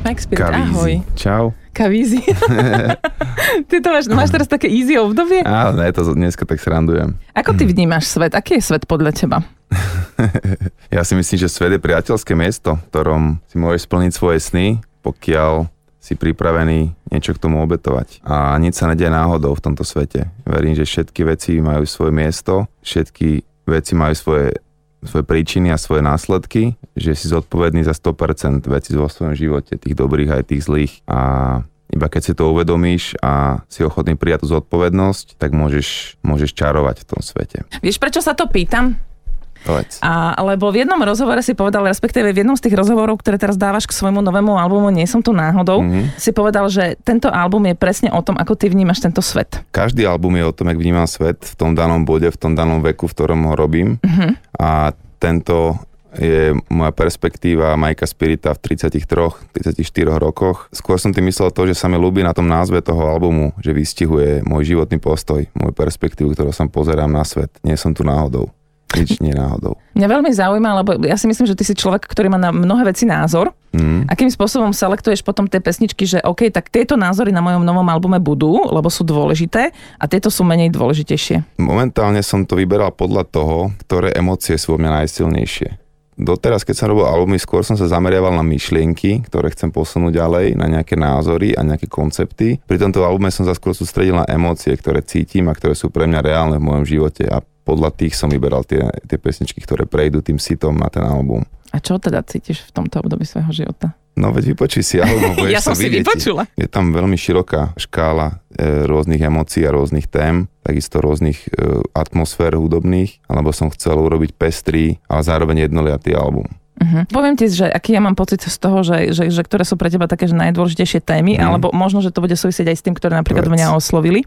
Mike Spirit, Kavízi. ahoj. Čau. Kavízi. ty to máš, máš teraz také easy obdobie? Áno, ne, to dneska tak srandujem. Ako ty vnímaš svet? Aký je svet podľa teba? Ja si myslím, že svet je priateľské miesto, v ktorom si môžeš splniť svoje sny, pokiaľ si pripravený niečo k tomu obetovať. A nič sa nedie náhodou v tomto svete. Verím, že všetky veci majú svoje miesto, všetky veci majú svoje, svoje príčiny a svoje následky, že si zodpovedný za 100% vecí vo svojom živote, tých dobrých aj tých zlých. A iba keď si to uvedomíš a si ochotný prijať tú zodpovednosť, tak môžeš, môžeš čarovať v tom svete. Vieš, prečo sa to pýtam? Povedz. A, lebo v jednom rozhovore si povedal, respektíve v jednom z tých rozhovorov, ktoré teraz dávaš k svojmu novému albumu Nie som tu náhodou, Mhm. si povedal, že tento album je presne o tom, ako ty vnímaš tento svet. Každý album je o tom, jak vnímam svet v tom danom bode, v tom danom veku, v ktorom ho robím. Uh-huh. A tento je moja perspektíva Majka Spirita v 33-34 rokoch. Skôr som tým myslel to, že sa mi ľúbi na tom názve toho albumu, že vystihuje môj životný postoj, moju perspektívu, ktorou sa pozerám na svet. Nie som tu náhodou. Nič nie náhodou. Mňa veľmi zaujíma, lebo ja si myslím, že ty si človek, ktorý má na mnohé veci názor. Mm. Akým spôsobom selektuješ potom tie pesničky, že OK, tak tieto názory na mojom novom albume budú, lebo sú dôležité a tieto sú menej dôležitejšie. Momentálne som to vyberal podľa toho, ktoré emócie sú vo mňa najsilnejšie. Doteraz, keď som robil albumy, skôr som sa zameriaval na myšlienky, ktoré chcem posunúť ďalej, na nejaké názory a nejaké koncepty. Pri tomto albume som sa skôr sústredil na emócie, ktoré cítim a ktoré sú pre mňa reálne v mojom živote a podľa tých som vyberal tie, tie pesničky, ktoré prejdú tým sitom na ten album. A čo teda cítiš v tomto období svojho života? No veď vypočuj si album, budeš ja som si vidieť. vypočula. Je tam veľmi široká škála e, rôznych emócií a rôznych tém, takisto rôznych e, atmosfér hudobných, alebo som chcel urobiť pestrý, ale zároveň jednoliatý album. Uh-huh. Poviem ti, že aký ja mám pocit z toho, že, že, že ktoré sú pre teba také že najdôležitejšie témy, Mhm. alebo možno, že to bude súvisieť aj s tým, ktoré napríklad Povedz. mňa oslovili.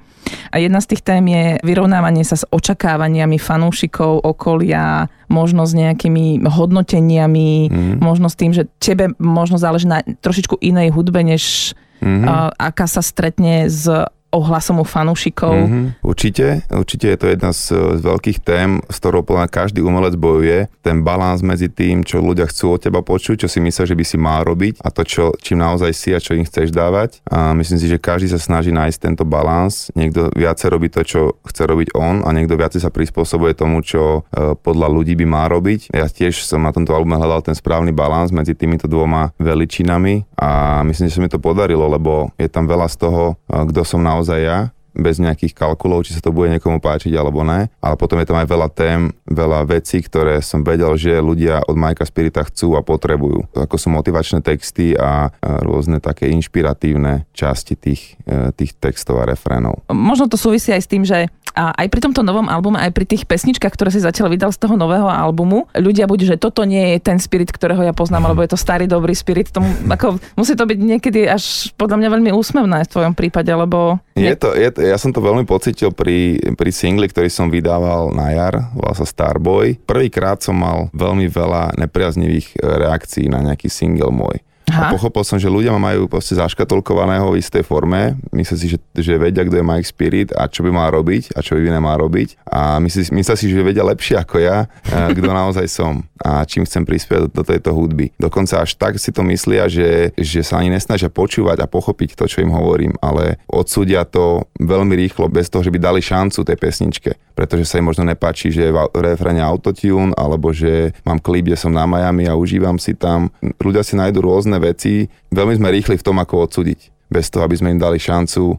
A jedna z tých tém je vyrovnávanie sa s očakávaniami fanúšikov, okolia, možno s nejakými hodnoteniami, Mhm. možno s tým, že tebe možno záleží na trošičku inej hudbe, než Mhm. uh, aká sa stretne s ohlasom u fanúšikov. Mhm. Určite, určite je to jedna z, z veľkých tém, s ktorou podľa každý umelec bojuje. Ten balans medzi tým, čo ľudia chcú od teba počuť, čo si myslia, že by si mal robiť a to, čo, čím naozaj si a čo im chceš dávať. A myslím si, že každý sa snaží nájsť tento balans. Niekto viacej robí to, čo chce robiť on a niekto viacej sa prispôsobuje tomu, čo e, podľa ľudí by má robiť. Ja tiež som na tomto albume hľadal ten správny balans medzi týmito dvoma veličinami a myslím, že sa mi to podarilo, lebo je tam veľa z toho, e, kto som naozaj ja, bez nejakých kalkulov, či sa to bude niekomu páčiť alebo ne. Ale potom je tam aj veľa tém, veľa vecí, ktoré som vedel, že ľudia od Majka Spirita chcú a potrebujú. Ako sú motivačné texty a a rôzne také inšpiratívne časti tých, e, tých textov a refrénov. Možno to súvisí aj s tým, že a aj pri tomto novom albume, aj pri tých pesničkách, ktoré si zatiaľ vydal z toho nového albumu, ľudia budú, že toto nie je ten spirit, ktorého ja poznám, alebo je to starý dobrý spirit. Tomu, ako, musí to byť niekedy až podľa mňa veľmi úsmevné v tvojom prípade, lebo... Je to, je to, ja som to veľmi pocitil pri, pri singli, ktorý som vydával na jar, volal sa Starboy. Prvýkrát som mal veľmi veľa nepriaznivých e, reakcií na nejaký single môj. A Aha. pochopil som, že ľudia ma majú proste zaškatolkovaného v istej forme. Myslia si, že, že vedia, kto je Mike Spirit a čo by mal robiť a čo by nemá robiť. A myslí, myslia si, že vedia lepšie ako ja, eh, kto naozaj som a čím chcem prispieť do, do tejto hudby. Dokonca až tak si to myslia, že, že sa ani nesnažia počúvať a pochopiť to, čo im hovorím, ale odsúdia to veľmi rýchlo, bez toho, že by dali šancu tej pesničke. Pretože sa im možno nepáči, že je v refrene autotune, alebo že mám klip, kde som na Miami a užívam si tam. Ľudia si nájdú rôzne veci. Veľmi sme rýchli v tom, ako odsúdiť. Bez toho, aby sme im dali šancu e,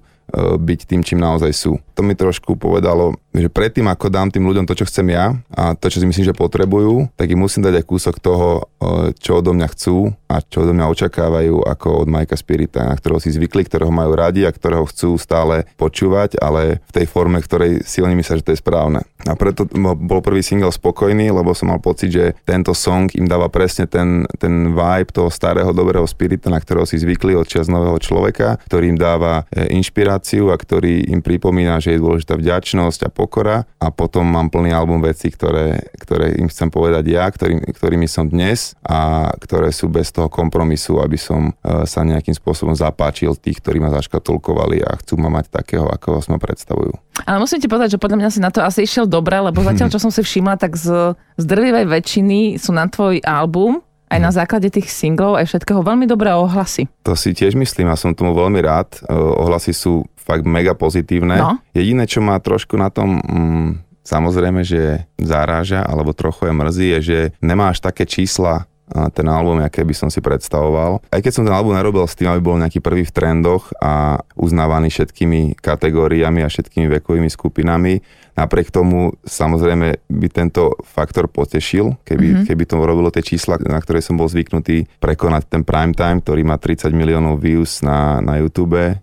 byť tým, čím naozaj sú. To mi trošku povedalo, že predtým, ako dám tým ľuďom to, čo chcem ja a to, čo si myslím, že potrebujú, tak im musím dať aj kúsok toho, čo odo mňa chcú a čo odo mňa očakávajú ako od Majka Spirita, na ktorého si zvykli, ktorého majú radi a ktorého chcú stále počúvať, ale v tej forme, ktorej si oni myslia, že to je správne. A preto bol prvý single spokojný, lebo som mal pocit, že tento song im dáva presne ten, ten vibe toho starého dobrého spirita, na ktorého si zvykli od čas nového človeka, ktorý im dáva e, inšpiráciu a ktorý im pripomína, že je dôležitá vďačnosť a pokora a potom mám plný album vecí, ktoré, ktoré im chcem povedať ja, ktorým, ktorými som dnes a ktoré sú bez toho kompromisu, aby som e, sa nejakým spôsobom zapáčil tých, ktorí ma zaškatulkovali a chcú ma mať takého, ako ma predstavujú. Ale musím ti povedať, že podľa mňa si na to asi išiel dobre, lebo zatiaľ, čo som si všimla, tak z, z drvivej väčšiny sú na tvoj album aj na základe tých singlov, aj všetkého veľmi dobré ohlasy. To si tiež myslím a som tomu veľmi rád. E, ohlasy sú fakt mega pozitívne. No. Jediné, čo má trošku na tom mm, samozrejme, že zaráža alebo trochu je mrzí, je, že nemáš také čísla ten album, aké by som si predstavoval. Aj keď som ten album nerobil s tým, aby bol nejaký prvý v trendoch a uznávaný všetkými kategóriami a všetkými vekovými skupinami, napriek tomu samozrejme by tento faktor potešil, keby, mm-hmm. keby to robilo tie čísla, na ktoré som bol zvyknutý prekonať ten prime time, ktorý má 30 miliónov views na, na YouTube. E,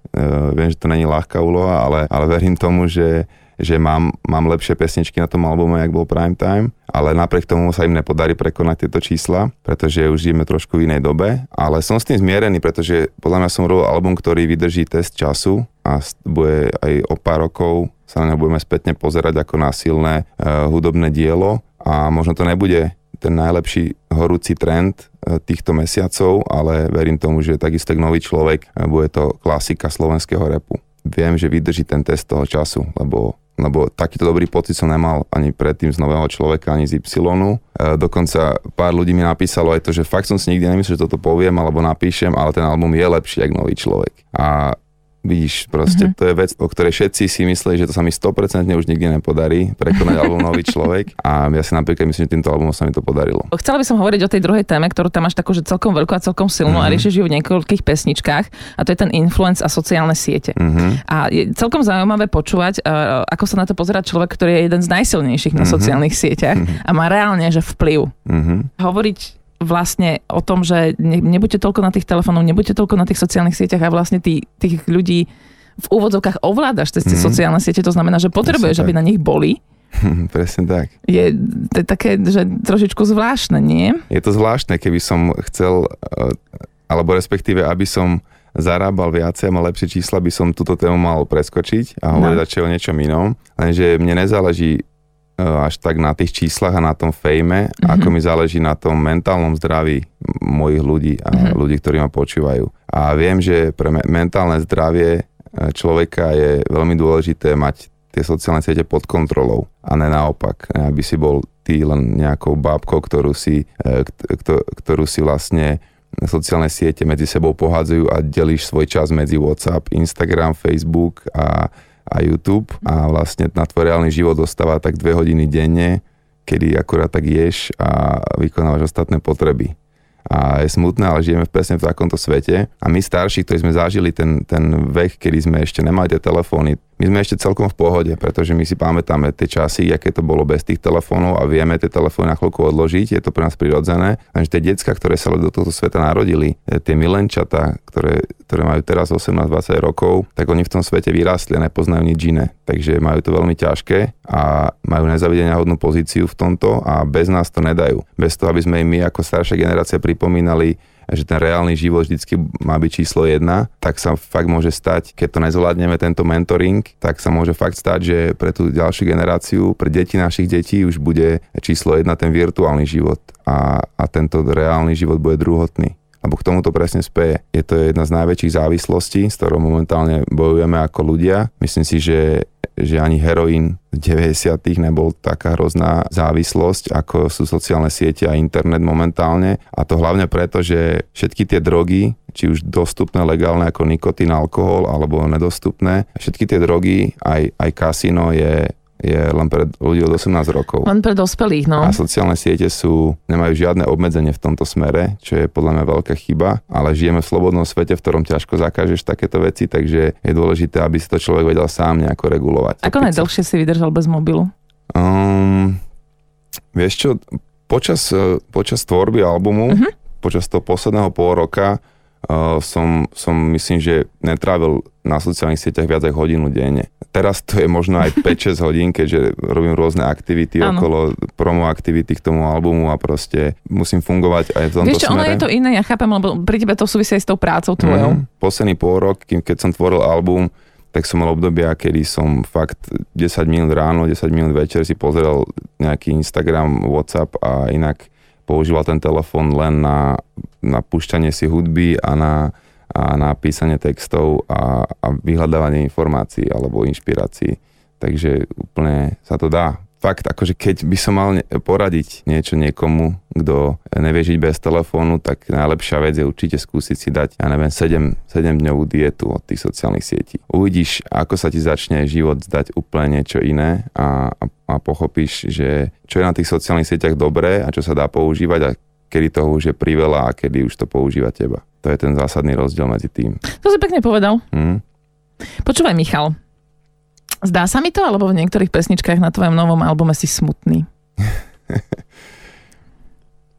viem, že to není ľahká úloha, ale, ale verím tomu, že že mám, mám lepšie pesničky na tom albume, jak bol Prime Time, ale napriek tomu sa im nepodarí prekonať tieto čísla, pretože už žijeme trošku v inej dobe, ale som s tým zmierený, pretože podľa mňa som robil album, ktorý vydrží test času a bude aj o pár rokov sa na neho budeme spätne pozerať ako na silné uh, hudobné dielo a možno to nebude ten najlepší horúci trend uh, týchto mesiacov, ale verím tomu, že takisto nový človek uh, bude to klasika slovenského repu. Viem, že vydrží ten test toho času, lebo lebo takýto dobrý pocit som nemal ani predtým z nového človeka, ani z Y. E, dokonca pár ľudí mi napísalo aj to, že fakt som si nikdy nemyslel, že toto poviem alebo napíšem, ale ten album je lepší ako nový človek. A Vidíš, proste mm-hmm. to je vec, o ktorej všetci si mysleli, že to sa mi 100% už nikdy nepodarí, prekonať album Nový človek a ja si napríklad myslím, že týmto albumom sa mi to podarilo. Chcela by som hovoriť o tej druhej téme, ktorú tam máš takú, že celkom veľkú a celkom silnú mm-hmm. a mhm. riešiš ju v niekoľkých pesničkách a to je ten influence a sociálne siete. Mm-hmm. A je celkom zaujímavé počúvať, uh, ako sa na to pozerá človek, ktorý je jeden z najsilnejších mm-hmm. na mhm. sociálnych sieťach mm-hmm. a má reálne že vplyv. Mm-hmm. Hovoriť vlastne o tom, že ne, nebuďte toľko na tých telefónoch, nebuďte toľko na tých sociálnych sieťach a vlastne tí, tých ľudí v úvodzovkách ovládaš cez tie mm. sociálne siete, to znamená, že potrebuješ, aby na nich boli. Presne tak. Je to je také, že trošičku zvláštne, nie? Je to zvláštne, keby som chcel, eh, alebo respektíve, aby som zarábal viacej a mal lepšie čísla, by som túto tému mal preskočiť a hovoriť no. o niečom inom. Lenže mne nezáleží až tak na tých číslach a na tom fejme, mm-hmm. ako mi záleží na tom mentálnom zdraví mojich ľudí a mm-hmm. ľudí, ktorí ma počúvajú. A viem, že pre mentálne zdravie e, človeka je veľmi dôležité mať tie sociálne siete pod kontrolou a ne naopak, aby si bol ty len nejakou bábkou, ktorú si, ktorú si vlastne sociálne siete medzi sebou pohádzajú a delíš svoj čas medzi WhatsApp, Instagram, Facebook a a YouTube a vlastne na tvoj reálny život dostáva tak dve hodiny denne, kedy akurát tak ješ a vykonávaš ostatné potreby. A je smutné, ale žijeme presne v takomto svete. A my starší, ktorí sme zažili ten, ten vek, kedy sme ešte nemali tie telefóny, my sme ešte celkom v pohode, pretože my si pamätáme tie časy, aké to bolo bez tých telefónov a vieme tie telefóny na chvíľku odložiť, je to pre nás prirodzené. Lenže tie decka, ktoré sa do tohto sveta narodili, e, tie milenčata, ktoré, ktoré majú teraz 18-20 rokov, tak oni v tom svete vyrástli a nepoznajú nič iné. Takže majú to veľmi ťažké a majú nezavidenia hodnú pozíciu v tomto a bez nás to nedajú. Bez toho, aby sme im my ako staršia generácia pripomínali, že ten reálny život vždycky má byť číslo jedna, tak sa fakt môže stať, keď to nezvládneme tento mentoring, tak sa môže fakt stať, že pre tú ďalšiu generáciu, pre deti našich detí už bude číslo jedna ten virtuálny život a, a tento reálny život bude druhotný lebo k tomuto presne speje. Je to jedna z najväčších závislostí, s ktorou momentálne bojujeme ako ľudia. Myslím si, že že ani heroín v 90. nebol taká hrozná závislosť, ako sú sociálne siete a internet momentálne. A to hlavne preto, že všetky tie drogy, či už dostupné legálne ako nikotín, alkohol, alebo nedostupné, všetky tie drogy, aj, aj kasino je je len pre ľudí od 18 rokov. Len pre dospelých, no. A sociálne siete sú, nemajú žiadne obmedzenie v tomto smere, čo je podľa mňa veľká chyba, ale žijeme v slobodnom svete, v ktorom ťažko zakážeš takéto veci, takže je dôležité, aby si to človek vedel sám nejako regulovať. Ako najdlhšie si vydržal bez mobilu? Um, vieš čo, počas, e, počas tvorby albumu, uh-huh. počas toho posledného pol roka uh, som, som myslím, že netrávil na sociálnych sieťach viac ako hodinu denne. Teraz to je možno aj 5-6 hodín, keďže robím rôzne aktivity ano. okolo promo aktivity k tomu albumu a proste musím fungovať aj v tomto Vieš čo, smere. ono je to iné, ja chápem, lebo pri tebe to súvisí aj s tou prácou tvojou. Mm, posledný pol rok, kým, keď som tvoril album, tak som mal obdobia, kedy som fakt 10 minút ráno, 10 minút večer si pozrel nejaký Instagram, Whatsapp a inak používal ten telefón len na, na púšťanie si hudby a na, a na písanie textov a, a vyhľadávanie informácií alebo inšpirácií. Takže úplne sa to dá fakt, akože keď by som mal poradiť niečo niekomu, kto nevie žiť bez telefónu, tak najlepšia vec je určite skúsiť si dať, ja neviem, 7, 7 dňovú dietu od tých sociálnych sietí. Uvidíš, ako sa ti začne život zdať úplne niečo iné a, a, a pochopíš, že čo je na tých sociálnych sieťach dobré a čo sa dá používať a kedy toho už je priveľa a kedy už to používa teba. To je ten zásadný rozdiel medzi tým. To si pekne povedal. Hm? Počúvaj, Michal. Zdá sa mi to, alebo v niektorých pesničkách na tvojom novom albume si smutný?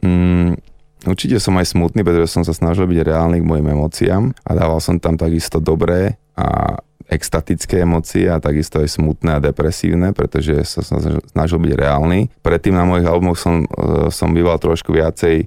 mm, určite som aj smutný, pretože som sa snažil byť reálny k mojim emóciám a dával som tam takisto dobré a extatické emócie a takisto aj smutné a depresívne, pretože sa snažil byť reálny. Predtým na mojich albumoch som, e, som býval trošku viacej e,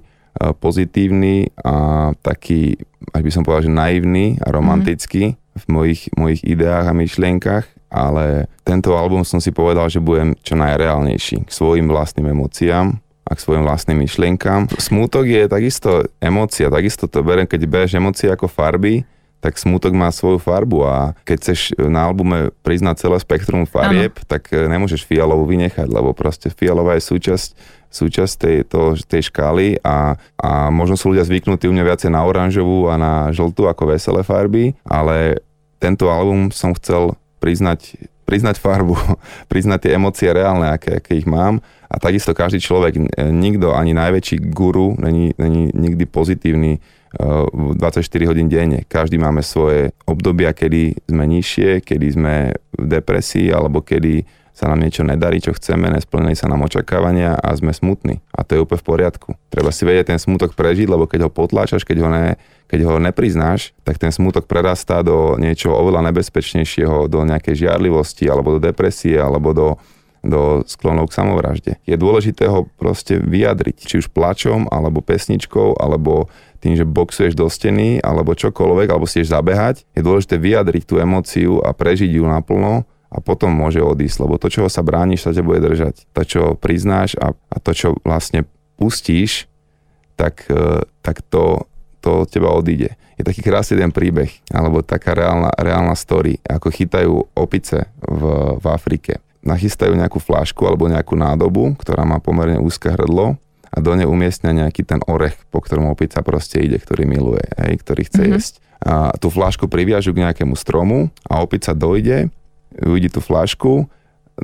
pozitívny a taký, až by som povedal, že naivný a romantický mm-hmm. v mojich, mojich ideách a myšlienkach ale tento album som si povedal, že budem čo najreálnejší k svojim vlastným emóciám a k svojim vlastným myšlienkám. Smútok je takisto emócia, takisto to berem, keď bereš emócie ako farby, tak smútok má svoju farbu a keď chceš na albume priznať celé spektrum farieb, ano. tak e, nemôžeš fialovú vynechať, lebo proste fialová je súčasť, súčasť tej, to, tej škály a, a možno sú ľudia zvyknutí u mňa viacej na oranžovú a na žltú ako veselé farby, ale tento album som chcel priznať, priznať farbu, priznať tie emócie reálne, aké, aké ich mám. A takisto každý človek, nikto, ani najväčší guru, není, není nikdy pozitívny 24 eh, hodín denne. Každý máme svoje obdobia, kedy sme nižšie, kedy sme v depresii, alebo kedy sa nám niečo nedarí, čo chceme, nesplnili sa nám očakávania a sme smutní. A to je úplne v poriadku. Treba si vedieť ten smutok prežiť, lebo keď ho potláčaš, keď ho, ne, keď ho nepriznáš, tak ten smutok prerastá do niečo oveľa nebezpečnejšieho, do nejakej žiarlivosti, alebo do depresie, alebo do, do sklonov k samovražde. Je dôležité ho proste vyjadriť, či už plačom, alebo pesničkou, alebo tým, že boxuješ do steny, alebo čokoľvek, alebo si zabehať. Je dôležité vyjadriť tú emóciu a prežiť ju naplno a potom môže odísť, lebo to, čo sa brániš, sa ťa bude držať. To, čo priznáš a, a to, čo vlastne pustíš, tak, e, tak to, to od teba odíde. Je taký krásny ten príbeh, alebo taká reálna, reálna story, ako chytajú opice v, v Afrike. Nachystajú nejakú flášku alebo nejakú nádobu, ktorá má pomerne úzke hrdlo a do nej umiestnia nejaký ten orech, po ktorom opica proste ide, ktorý miluje, hej, ktorý chce mm-hmm. jesť. A tú flášku priviažu k nejakému stromu a opica dojde uvidí tú flašku,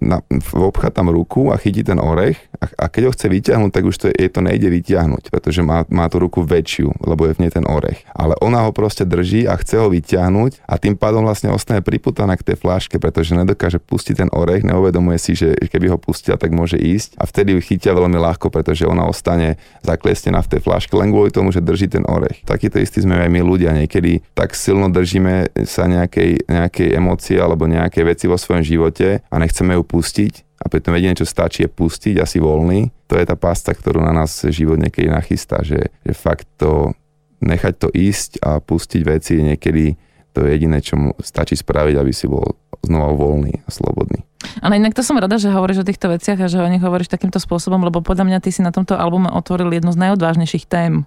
na, obchá tam ruku a chytí ten orech a, a keď ho chce vyťahnuť, tak už to, je to nejde vyťahnuť, pretože má, má tú ruku väčšiu, lebo je v nej ten orech. Ale ona ho proste drží a chce ho vyťahnuť a tým pádom vlastne ostane priputaná k tej fláške, pretože nedokáže pustiť ten orech, neuvedomuje si, že keby ho pustila, tak môže ísť a vtedy ju chytia veľmi ľahko, pretože ona ostane zakliestená v tej fláške len kvôli tomu, že drží ten orech. Takýto istý sme aj my ľudia, niekedy tak silno držíme sa nejakej, nejakej emócie alebo nejakej veci vo svojom živote a nechceme ju pustiť a pritom jediné, čo stačí, je pustiť asi voľný. To je tá pasta, ktorú na nás život niekedy nachystá, že, že fakt to nechať to ísť a pustiť veci niekedy to je jediné, čo mu stačí spraviť, aby si bol znova voľný a slobodný. Ale inak to som rada, že hovoríš o týchto veciach a že o nich hovoríš takýmto spôsobom, lebo podľa mňa ty si na tomto albume otvoril jednu z najodvážnejších tém.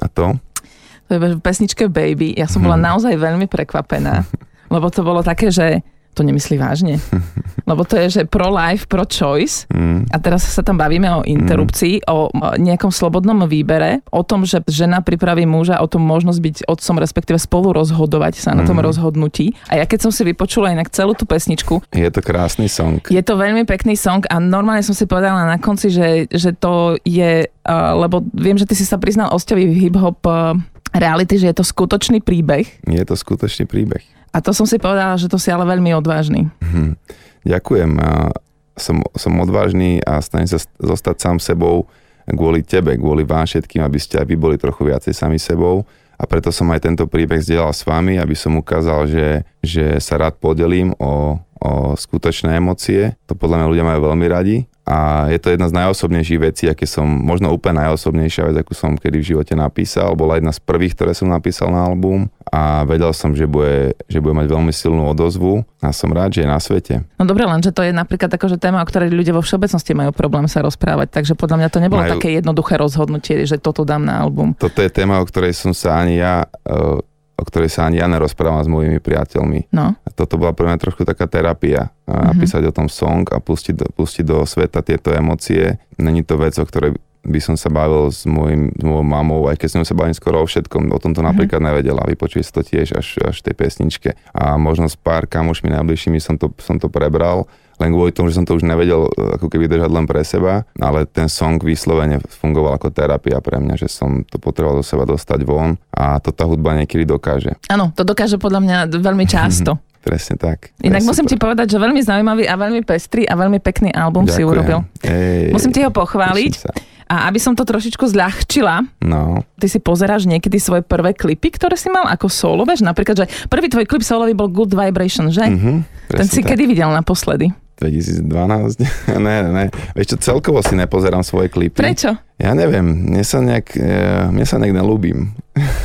A to? To je v pesničke Baby. Ja som bola hmm. naozaj veľmi prekvapená, lebo to bolo také, že to nemyslí vážne. Lebo to je, že pro-life, pro-choice mm. a teraz sa tam bavíme o interrupcii, mm. o nejakom slobodnom výbere, o tom, že žena pripraví muža, o tom možnosť byť otcom, respektíve spolu rozhodovať sa mm. na tom mm. rozhodnutí. A ja keď som si vypočula inak celú tú pesničku. Je to krásny song. Je to veľmi pekný song a normálne som si povedala na konci, že, že to je, uh, lebo viem, že ty si sa priznal Osťovi v hip-hop uh, reality, že je to skutočný príbeh. Je to skutočný príbeh. A to som si povedala, že to si ale veľmi odvážny. Hm. Ďakujem. Som, som odvážny a snažím sa zostať sám sebou kvôli tebe, kvôli vám všetkým, aby ste aj vy boli trochu viacej sami sebou. A preto som aj tento príbeh zdieľal s vami, aby som ukázal, že, že sa rád podelím o, o skutočné emócie. To podľa mňa ľudia majú veľmi radi a je to jedna z najosobnejších vecí, aké som, možno úplne najosobnejšia vec, akú som kedy v živote napísal. Bola jedna z prvých, ktoré som napísal na album a vedel som, že bude, že bude mať veľmi silnú odozvu a som rád, že je na svete. No dobre, len že to je napríklad že téma, o ktorej ľudia vo všeobecnosti majú problém sa rozprávať, takže podľa mňa to nebolo majú... také jednoduché rozhodnutie, že toto dám na album. Toto je téma, o ktorej som sa ani ja uh, o ktorej sa ani ja nerozprávam s mojimi priateľmi. No. A toto bola pre mňa trošku taká terapia. Mm-hmm. Napísať o tom song a pustiť do, pustiť do sveta tieto emócie. Není to vec, o ktorej by som sa bavil s, môjim, s mojou mamou, aj keď som sa bavil skoro o všetkom. O tomto mm-hmm. napríklad nevedela. Vypočuje sa to tiež až, až tej pesničke. A možno s pár kamošmi najbližšími som to, som to prebral len kvôli tomu, že som to už nevedel e, ako keby držať len pre seba, ale ten song vyslovene fungoval ako terapia pre mňa, že som to potreboval do seba dostať von a to tá hudba niekedy dokáže. Áno, to dokáže podľa mňa veľmi často. Presne tak. Inak musím super. ti povedať, že veľmi zaujímavý a veľmi pestrý a veľmi pekný album Ďakujem. si urobil. Ej, musím ti ho pochváliť. A aby som to trošičku zľahčila, no. ty si pozeráš niekedy svoje prvé klipy, ktoré si mal ako solo, vieš? Napríklad, že prvý tvoj klip solový bol Good Vibration, že? Mm-hmm, Ten si tak. kedy videl naposledy? 2012? ne, ne. Vieš čo, celkovo si nepozerám svoje klipy. Prečo? Ja neviem, mne sa nejak, e, mne sa nejak nelúbim.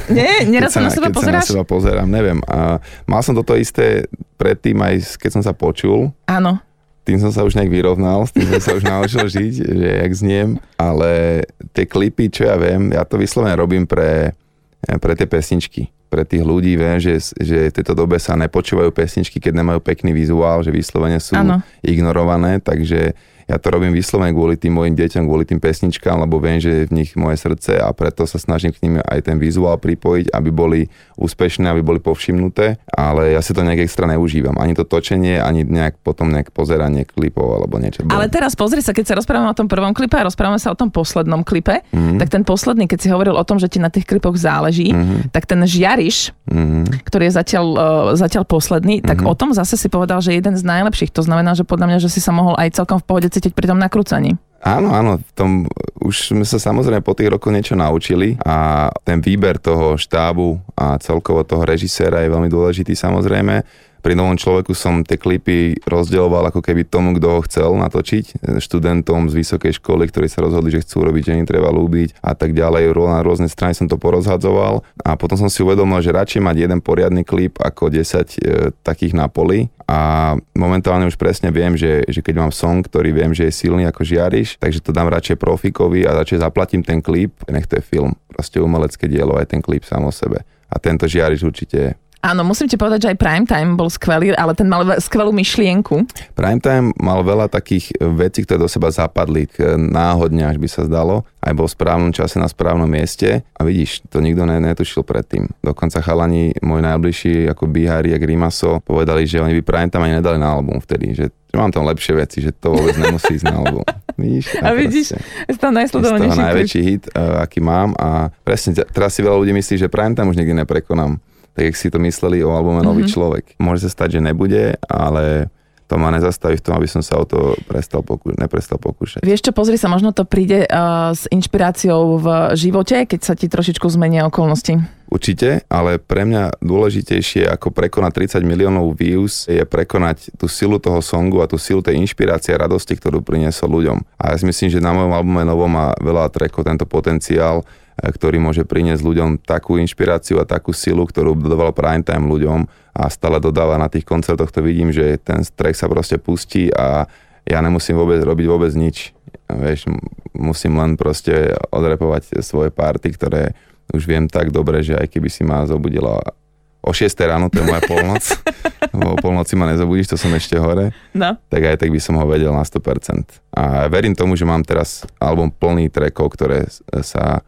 Nie, neraz sa na seba pozeráš? Sa na seba pozerám, neviem. A mal som toto isté predtým aj keď som sa počul. Áno. Tým som sa už nejak vyrovnal, s tým som sa už naučil žiť, že jak zniem, ale tie klipy, čo ja viem, ja to vyslovene robím pre, pre tie pesničky pre tých ľudí, viem, že, že v tejto dobe sa nepočúvajú pesničky, keď nemajú pekný vizuál, že vyslovene sú ano. ignorované, takže ja to robím vyslovene kvôli tým mojim deťom, kvôli tým pesničkám, lebo viem, že je v nich moje srdce a preto sa snažím k nim aj ten vizuál pripojiť, aby boli úspešné, aby boli povšimnuté, ale ja si to nejak extra neužívam. Ani to točenie, ani nejak potom nejak pozeranie klipov alebo niečo. Ale teraz pozri sa, keď sa rozprávame o tom prvom klipe a rozprávame sa o tom poslednom klipe, mm-hmm. tak ten posledný, keď si hovoril o tom, že ti na tých klipoch záleží, mm-hmm. tak ten žiariš, mm-hmm. ktorý je zatiaľ, uh, zatiaľ posledný, mm-hmm. tak o tom zase si povedal, že jeden z najlepších. To znamená, že podľa mňa, že si sa mohol aj celkom v pohode cítiť pri tom nakrúcaní. Áno, áno, v tom už sme sa samozrejme po tých rokoch niečo naučili a ten výber toho štábu a celkovo toho režiséra je veľmi dôležitý samozrejme pri novom človeku som tie klipy rozdeloval ako keby tomu, kto ho chcel natočiť, študentom z vysokej školy, ktorí sa rozhodli, že chcú robiť, že im treba ľúbiť a tak ďalej. Na rôzne strany som to porozhadzoval a potom som si uvedomil, že radšej mať jeden poriadny klip ako 10 e, takých na poli a momentálne už presne viem, že, že keď mám song, ktorý viem, že je silný ako žiariš, takže to dám radšej profikovi a radšej zaplatím ten klip, nech to je film, proste umelecké dielo, aj ten klip sám o sebe. A tento žiariš určite Áno, musím ti povedať, že aj Primetime bol skvelý, ale ten mal skvelú myšlienku. Primetime mal veľa takých vecí, ktoré do seba zapadli náhodne, až by sa zdalo. Aj bol v správnom čase na správnom mieste. A vidíš, to nikto netušil predtým. Dokonca chalani, môj najbližší, ako Bihari a Grimaso, povedali, že oni by Primetime ani nedali na album vtedy, že že mám tam lepšie veci, že to vôbec nemusí ísť na album. Vidíš? A, a vidíš, je to najsledovanejší najväčší hit, uh, aký mám a presne teraz si veľa ľudí myslí, že Primetime už nikdy neprekonám tak jak si to mysleli o albume Nový mm-hmm. človek. Môže sa stať, že nebude, ale to ma nezastaví v tom, aby som sa o to prestal pokú- neprestal pokúšať. Vieš čo, pozri sa, možno to príde uh, s inšpiráciou v živote, keď sa ti trošičku zmenia okolnosti. Určite, ale pre mňa dôležitejšie ako prekonať 30 miliónov views je prekonať tú silu toho songu a tú silu tej inšpirácie a radosti, ktorú priniesol ľuďom. A ja si myslím, že na mojom albume novom má veľa trackov tento potenciál ktorý môže priniesť ľuďom takú inšpiráciu a takú silu, ktorú dodával prime time ľuďom a stále dodáva na tých koncertoch, to vidím, že ten track sa proste pustí a ja nemusím vôbec robiť vôbec nič. Vieš, musím len proste odrepovať svoje party, ktoré už viem tak dobre, že aj keby si ma zobudila o 6 ráno, to je moja polnoc, o polnoci ma nezobudíš, to som ešte hore, no. tak aj tak by som ho vedel na 100%. A verím tomu, že mám teraz album plný trackov, ktoré sa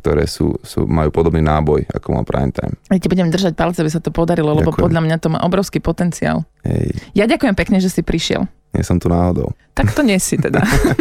ktoré sú, sú, majú podobný náboj, ako má Prime Time. Ja ti budem držať palce, aby sa to podarilo, ďakujem. lebo podľa mňa to má obrovský potenciál. Hej. Ja ďakujem pekne, že si prišiel. Nie som tu náhodou. Tak to nie si teda.